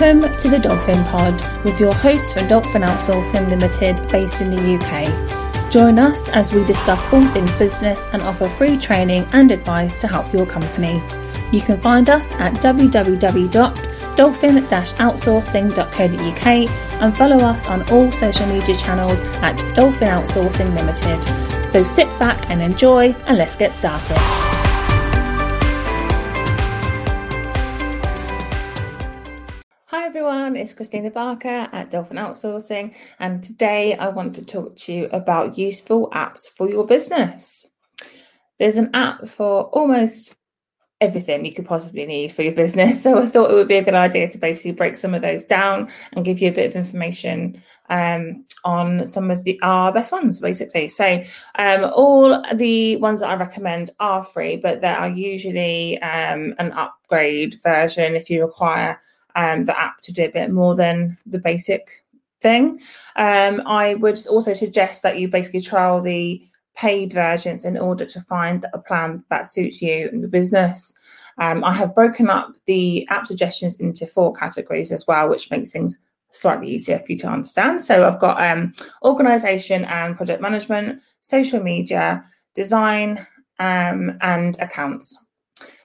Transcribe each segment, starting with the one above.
Welcome to the Dolphin Pod with your host from Dolphin Outsourcing Limited based in the UK. Join us as we discuss all things business and offer free training and advice to help your company. You can find us at www.dolphin-outsourcing.co.uk and follow us on all social media channels at Dolphin Outsourcing Limited. So sit back and enjoy and let's get started. It's Christina Barker at Dolphin Outsourcing, and today I want to talk to you about useful apps for your business. There's an app for almost everything you could possibly need for your business. So I thought it would be a good idea to basically break some of those down and give you a bit of information um, on some of the our best ones, basically. So um, all the ones that I recommend are free, but there are usually um, an upgrade version if you require um, the app to do a bit more than the basic thing. Um, I would also suggest that you basically trial the paid versions in order to find a plan that suits you and your business. Um, I have broken up the app suggestions into four categories as well, which makes things slightly easier for you to understand. So I've got um, organization and project management, social media, design, um, and accounts.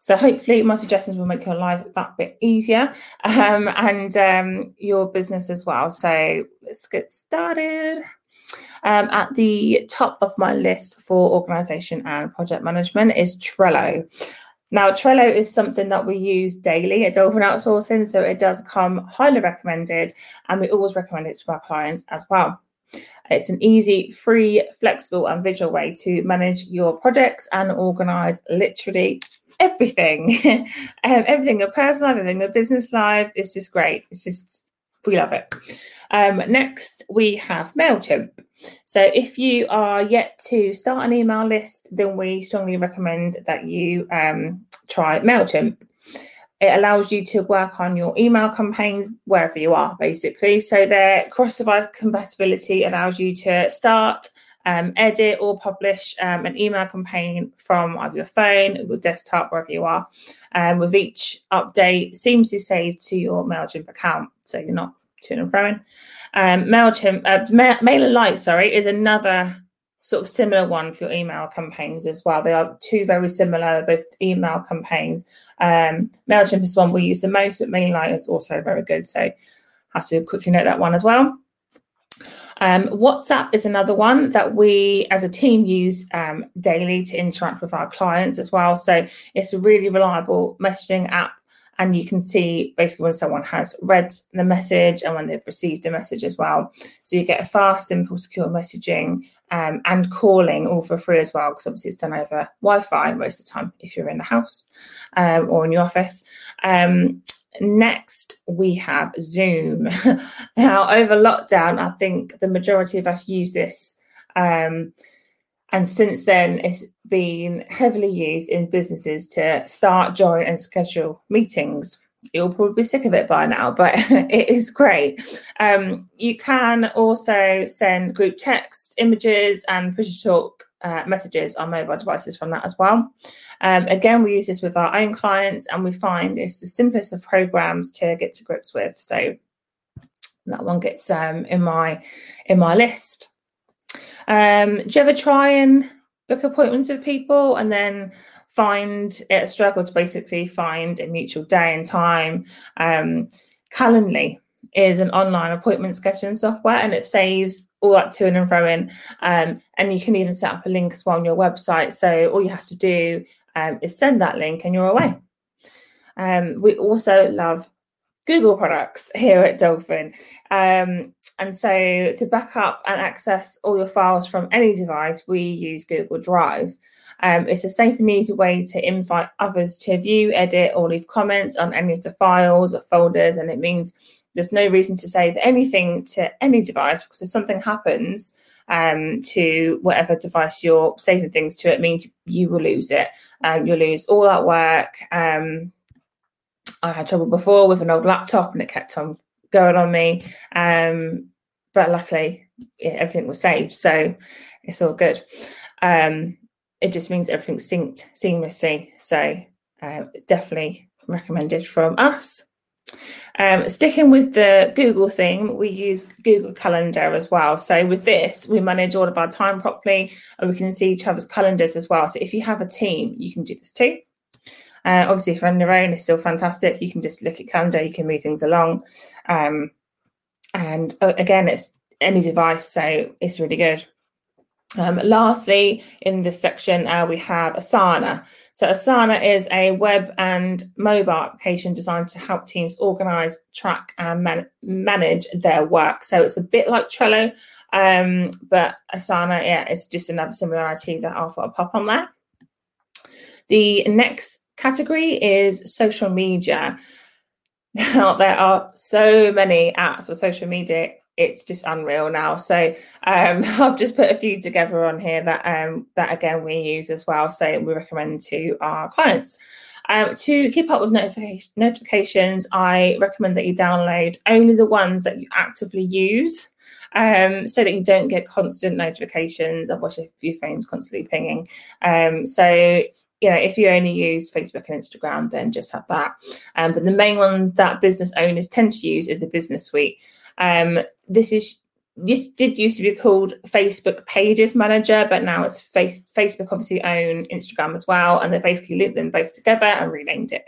So hopefully my suggestions will make your life that bit easier um, and um, your business as well. So let's get started. Um, at the top of my list for organization and project management is Trello. Now, Trello is something that we use daily at Dolphin Outsourcing, so it does come highly recommended, and we always recommend it to our clients as well. It's an easy, free, flexible, and visual way to manage your projects and organize literally everything. um, everything, your personal life, everything, your business life. It's just great. It's just, we love it. Um, next, we have MailChimp. So, if you are yet to start an email list, then we strongly recommend that you um, try MailChimp. It allows you to work on your email campaigns wherever you are, basically. So, their cross device compatibility allows you to start, um, edit, or publish um, an email campaign from either your phone or your desktop, wherever you are. Um, with each update seamlessly saved to your MailChimp account. So, you're not to and fro. Um, MailChimp, uh, Ma- MailerLite, sorry, is another sort of similar one for your email campaigns as well. They are two very similar, both email campaigns. Um, MailChimp is one we use the most, but MailerLite is also very good. So have to quickly note that one as well. Um, WhatsApp is another one that we as a team use um, daily to interact with our clients as well. So it's a really reliable messaging app and you can see basically when someone has read the message and when they've received the message as well. So you get a fast, simple, secure messaging um, and calling all for free as well, because obviously it's done over Wi-Fi most of the time if you're in the house um, or in your office. Next, we have Zoom. now, over lockdown, I think the majority of us use this. Um, and since then, it's been heavily used in businesses to start, join, and schedule meetings. You'll probably be sick of it by now, but it is great. Um, you can also send group text, images, and push talk uh, messages on mobile devices from that as well. Um, again, we use this with our own clients, and we find it's the simplest of programs to get to grips with. So that one gets um, in my in my list. Um, do you ever try and book appointments with people and then find it a struggle to basically find a mutual day and time? Um, Calendly is an online appointment scheduling software and it saves all that to and fro in. Um, and you can even set up a link as well on your website. So all you have to do um, is send that link and you're away. Um, we also love Google products here at Dolphin. Um, and so to back up and access all your files from any device, we use Google Drive. Um, it's a safe and easy way to invite others to view, edit, or leave comments on any of the files or folders. And it means there's no reason to save anything to any device because if something happens um, to whatever device you're saving things to, it means you will lose it. Um, you'll lose all that work. Um, I had trouble before with an old laptop and it kept on going on me. Um, but luckily, yeah, everything was saved, so it's all good. Um, it just means everything's synced seamlessly. So uh, it's definitely recommended from us. Um, sticking with the Google theme, we use Google Calendar as well. So with this, we manage all of our time properly and we can see each other's calendars as well. So if you have a team, you can do this too. Uh, obviously, if you're on your own, it's still fantastic. You can just look at calendar, you can move things along. Um, and uh, again, it's any device, so it's really good. Um, lastly, in this section, uh, we have Asana. So, Asana is a web and mobile application designed to help teams organize, track, and man- manage their work. So, it's a bit like Trello, um, but Asana, yeah, it's just another similarity that I'll pop on there. The next category is social media. Now, there are so many apps for social media it's just unreal now. So um, I've just put a few together on here that um, that again we use as well. So we recommend to our clients. Um, to keep up with notific- notifications, I recommend that you download only the ones that you actively use, um, so that you don't get constant notifications. Otherwise, your phone's constantly pinging. Um, so you know, if you only use Facebook and Instagram, then just have that. Um, but the main one that business owners tend to use is the business suite. Um, this is this did used to be called Facebook Pages Manager, but now it's face, Facebook obviously own Instagram as well, and they basically linked them both together and renamed it.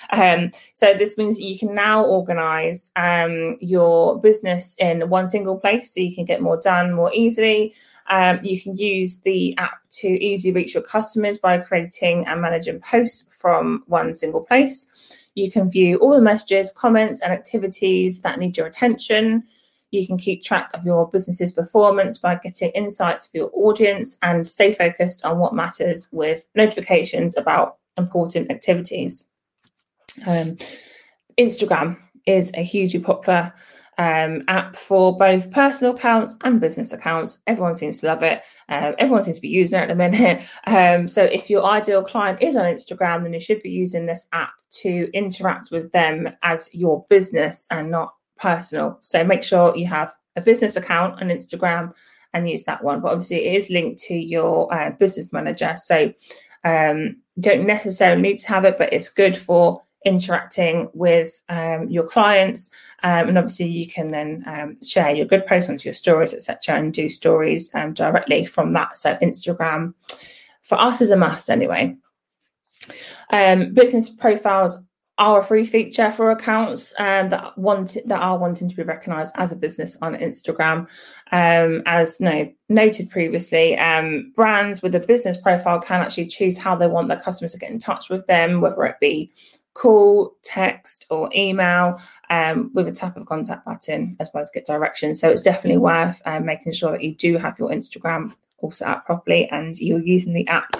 um, so this means you can now organize um, your business in one single place, so you can get more done more easily. Um, you can use the app to easily reach your customers by creating and managing posts from one single place. You can view all the messages, comments, and activities that need your attention. You can keep track of your business's performance by getting insights for your audience and stay focused on what matters with notifications about important activities. Um, Instagram is a hugely popular um, app for both personal accounts and business accounts. Everyone seems to love it. Um, everyone seems to be using it at the minute. Um, so if your ideal client is on Instagram, then you should be using this app to interact with them as your business and not personal. So make sure you have a business account on Instagram and use that one. But obviously, it is linked to your uh, business manager. So um, you don't necessarily need to have it, but it's good for interacting with um, your clients um, and obviously you can then um, share your good posts onto your stories etc and do stories um, directly from that so instagram for us is a must anyway um, business profiles are a free feature for accounts um, that want that are wanting to be recognised as a business on Instagram. Um, as no, noted previously, um, brands with a business profile can actually choose how they want their customers to get in touch with them, whether it be call, text, or email um, with a tap of contact button, as well as get directions. So it's definitely worth um, making sure that you do have your Instagram all set up properly and you're using the app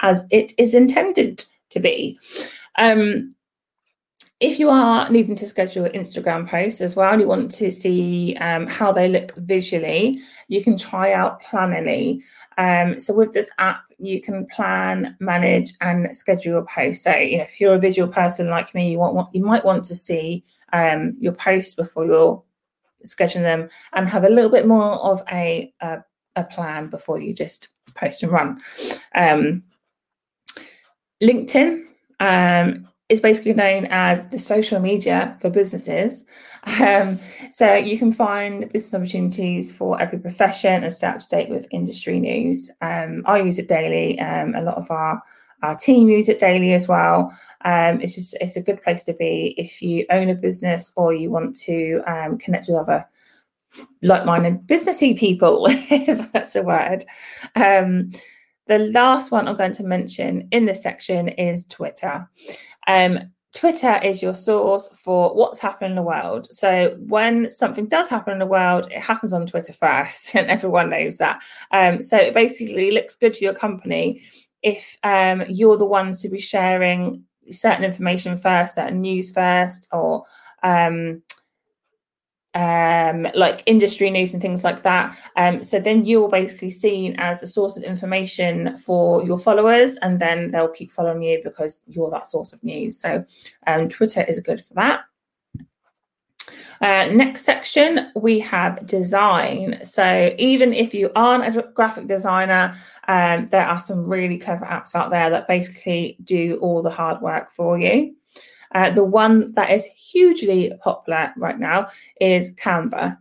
as it is intended to be. Um, if you are needing to schedule Instagram posts as well, and you want to see um, how they look visually, you can try out Planoly. Um, so with this app, you can plan, manage, and schedule a post. So you know, if you're a visual person like me, you want you might want to see um, your posts before you're scheduling them, and have a little bit more of a a, a plan before you just post and run. Um, LinkedIn um, is basically known as the social media for businesses. Um, so you can find business opportunities for every profession and stay up to date with industry news. Um, I use it daily. Um, a lot of our our team use it daily as well. Um, it's just it's a good place to be if you own a business or you want to um, connect with other like-minded businessy people, if that's a word. Um, the last one I'm going to mention in this section is Twitter. Um, Twitter is your source for what's happening in the world. So when something does happen in the world, it happens on Twitter first, and everyone knows that. Um, so it basically looks good to your company if um, you're the ones to be sharing certain information first, certain news first, or um, um, like industry news and things like that. Um, so then you're basically seen as the source of information for your followers, and then they'll keep following you because you're that source of news. So um, Twitter is good for that. Uh, next section, we have design. So even if you aren't a graphic designer, um, there are some really clever apps out there that basically do all the hard work for you. Uh, the one that is hugely popular right now is Canva.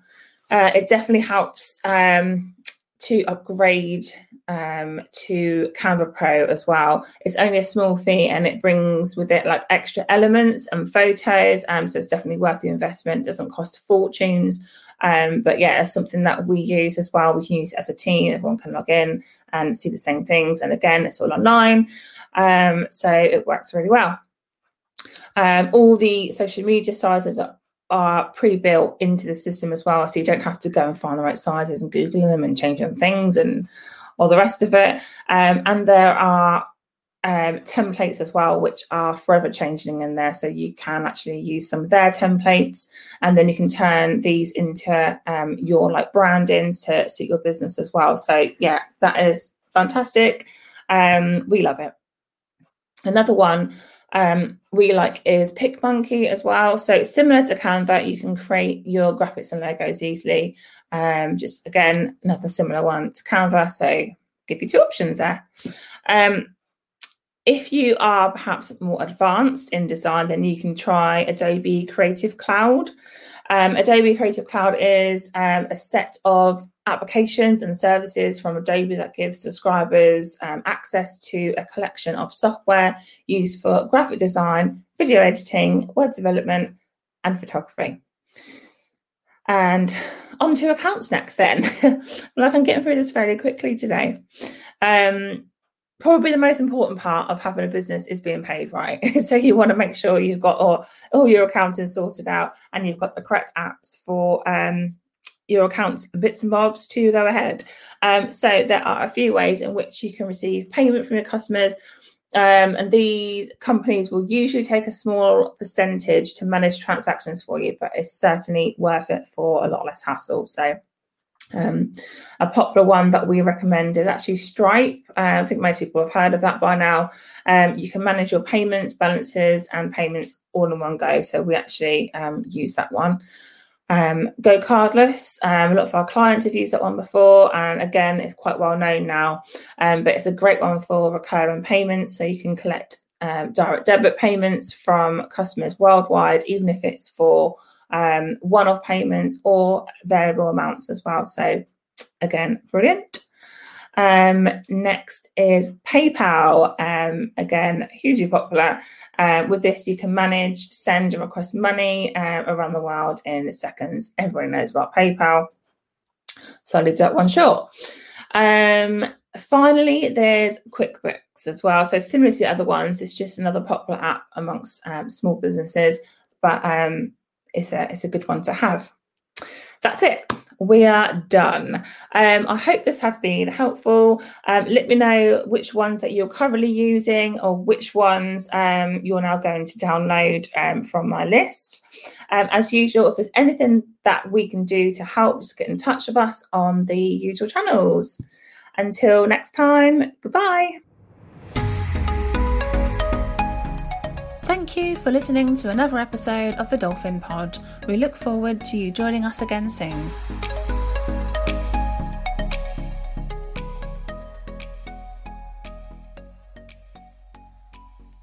Uh, it definitely helps um, to upgrade um, to Canva Pro as well. It's only a small fee and it brings with it like extra elements and photos. Um, so it's definitely worth the investment. It doesn't cost fortunes. Um, but yeah, it's something that we use as well. We can use it as a team. Everyone can log in and see the same things. And again, it's all online. Um, so it works really well. Um, all the social media sizes are, are pre-built into the system as well, so you don't have to go and find the right sizes and Google them and change them things and all the rest of it. Um, and there are um, templates as well, which are forever changing in there. So you can actually use some of their templates, and then you can turn these into um, your like branding to suit your business as well. So yeah, that is fantastic. Um, we love it. Another one um, we like is PicMonkey as well. So similar to Canva, you can create your graphics and logos easily. Um, just again, another similar one to Canva. So give you two options there. Um, if you are perhaps more advanced in design, then you can try Adobe Creative Cloud. Um, Adobe Creative Cloud is um, a set of applications and services from Adobe that gives subscribers um, access to a collection of software used for graphic design, video editing, web development, and photography. And on to accounts next, then. I'm getting through this fairly quickly today. Um, probably the most important part of having a business is being paid right. so you want to make sure you've got all, all your accounting sorted out and you've got the correct apps for um, your accounts bits and bobs to go ahead. Um, so there are a few ways in which you can receive payment from your customers. Um, and these companies will usually take a small percentage to manage transactions for you, but it's certainly worth it for a lot less hassle. So um, a popular one that we recommend is actually Stripe. Uh, I think most people have heard of that by now. Um, you can manage your payments, balances, and payments all in one go. So we actually um, use that one. Um, GoCardless. Um, a lot of our clients have used that one before, and again, it's quite well known now. Um, but it's a great one for recurring payments, so you can collect direct debit payments from customers worldwide, even if it's for um, one-off payments or variable amounts as well. So again, brilliant. Um, next is PayPal. Um, again, hugely popular. Uh, with this, you can manage, send, and request money uh, around the world in seconds. Everyone knows about PayPal. So I'll leave that one short. Um, finally, there's QuickBooks as well. So similar to the other ones, it's just another popular app amongst um, small businesses, but it's a it's a good one to have. That's it we are done. Um, I hope this has been helpful. Um, let me know which ones that you're currently using or which ones um, you're now going to download um, from my list. Um, as usual, if there's anything that we can do to help, just get in touch with us on the usual channels. Until next time, goodbye. Thank you for listening to another episode of the Dolphin Pod. We look forward to you joining us again soon.